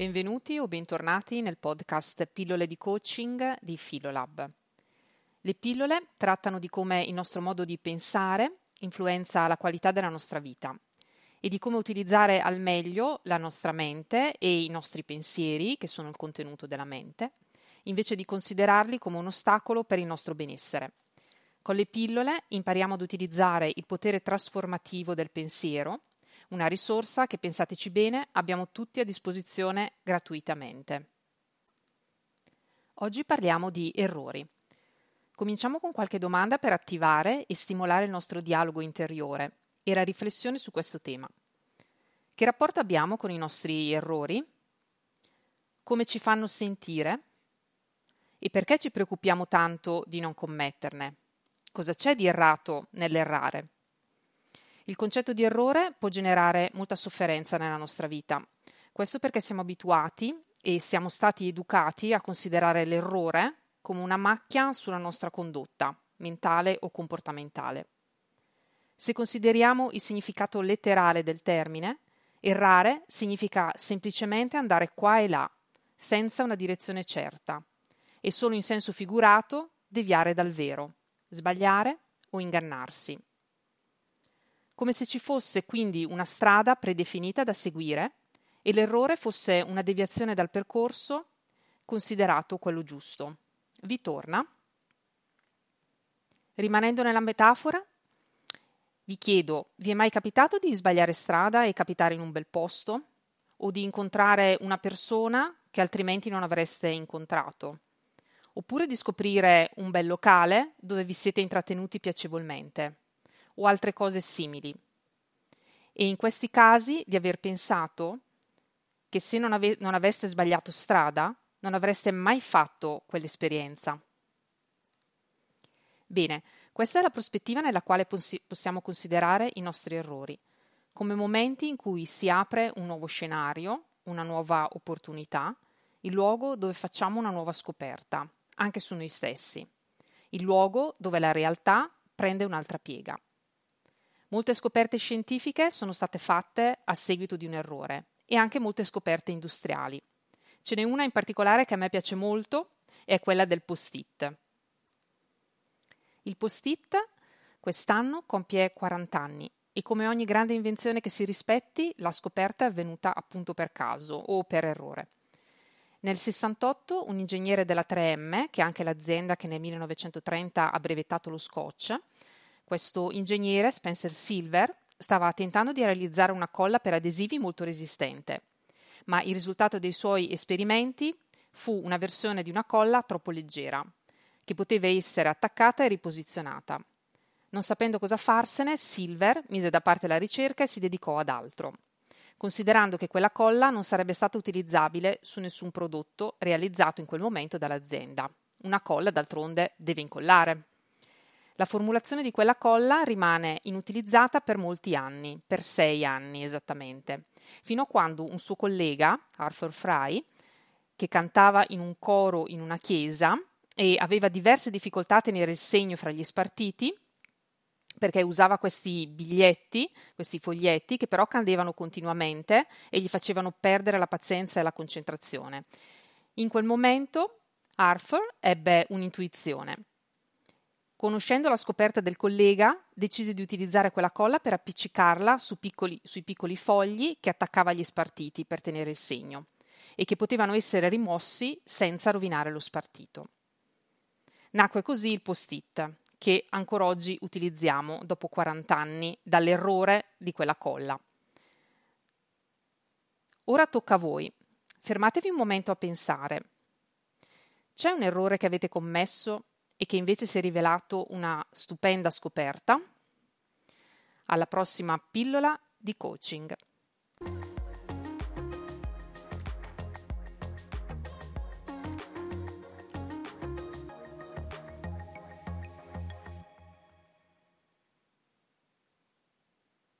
Benvenuti o bentornati nel podcast Pillole di coaching di Filolab. Le pillole trattano di come il nostro modo di pensare influenza la qualità della nostra vita e di come utilizzare al meglio la nostra mente e i nostri pensieri, che sono il contenuto della mente, invece di considerarli come un ostacolo per il nostro benessere. Con le pillole impariamo ad utilizzare il potere trasformativo del pensiero una risorsa che, pensateci bene, abbiamo tutti a disposizione gratuitamente. Oggi parliamo di errori. Cominciamo con qualche domanda per attivare e stimolare il nostro dialogo interiore e la riflessione su questo tema. Che rapporto abbiamo con i nostri errori? Come ci fanno sentire? E perché ci preoccupiamo tanto di non commetterne? Cosa c'è di errato nell'errare? Il concetto di errore può generare molta sofferenza nella nostra vita. Questo perché siamo abituati e siamo stati educati a considerare l'errore come una macchia sulla nostra condotta, mentale o comportamentale. Se consideriamo il significato letterale del termine, errare significa semplicemente andare qua e là, senza una direzione certa, e solo in senso figurato deviare dal vero, sbagliare o ingannarsi come se ci fosse quindi una strada predefinita da seguire e l'errore fosse una deviazione dal percorso considerato quello giusto. Vi torna? Rimanendo nella metafora, vi chiedo, vi è mai capitato di sbagliare strada e capitare in un bel posto? O di incontrare una persona che altrimenti non avreste incontrato? Oppure di scoprire un bel locale dove vi siete intrattenuti piacevolmente? O altre cose simili. E in questi casi di aver pensato che se non, ave- non aveste sbagliato strada, non avreste mai fatto quell'esperienza. Bene, questa è la prospettiva nella quale pos- possiamo considerare i nostri errori, come momenti in cui si apre un nuovo scenario, una nuova opportunità, il luogo dove facciamo una nuova scoperta, anche su noi stessi, il luogo dove la realtà prende un'altra piega. Molte scoperte scientifiche sono state fatte a seguito di un errore e anche molte scoperte industriali. Ce n'è una in particolare che a me piace molto, è quella del post-it. Il post-it quest'anno compie 40 anni e come ogni grande invenzione che si rispetti, la scoperta è avvenuta appunto per caso o per errore. Nel 68 un ingegnere della 3M, che è anche l'azienda che nel 1930 ha brevettato lo scotch, questo ingegnere, Spencer Silver, stava tentando di realizzare una colla per adesivi molto resistente, ma il risultato dei suoi esperimenti fu una versione di una colla troppo leggera, che poteva essere attaccata e riposizionata. Non sapendo cosa farsene, Silver mise da parte la ricerca e si dedicò ad altro, considerando che quella colla non sarebbe stata utilizzabile su nessun prodotto realizzato in quel momento dall'azienda. Una colla, d'altronde, deve incollare. La formulazione di quella colla rimane inutilizzata per molti anni, per sei anni esattamente, fino a quando un suo collega, Arthur Fry, che cantava in un coro in una chiesa e aveva diverse difficoltà a tenere il segno fra gli spartiti, perché usava questi biglietti, questi foglietti, che però candevano continuamente e gli facevano perdere la pazienza e la concentrazione. In quel momento Arthur ebbe un'intuizione. Conoscendo la scoperta del collega, decise di utilizzare quella colla per appiccicarla su piccoli, sui piccoli fogli che attaccava agli spartiti per tenere il segno e che potevano essere rimossi senza rovinare lo spartito. Nacque così il post-it, che ancora oggi utilizziamo dopo 40 anni dall'errore di quella colla. Ora tocca a voi. Fermatevi un momento a pensare. C'è un errore che avete commesso e che invece si è rivelato una stupenda scoperta. Alla prossima pillola di coaching.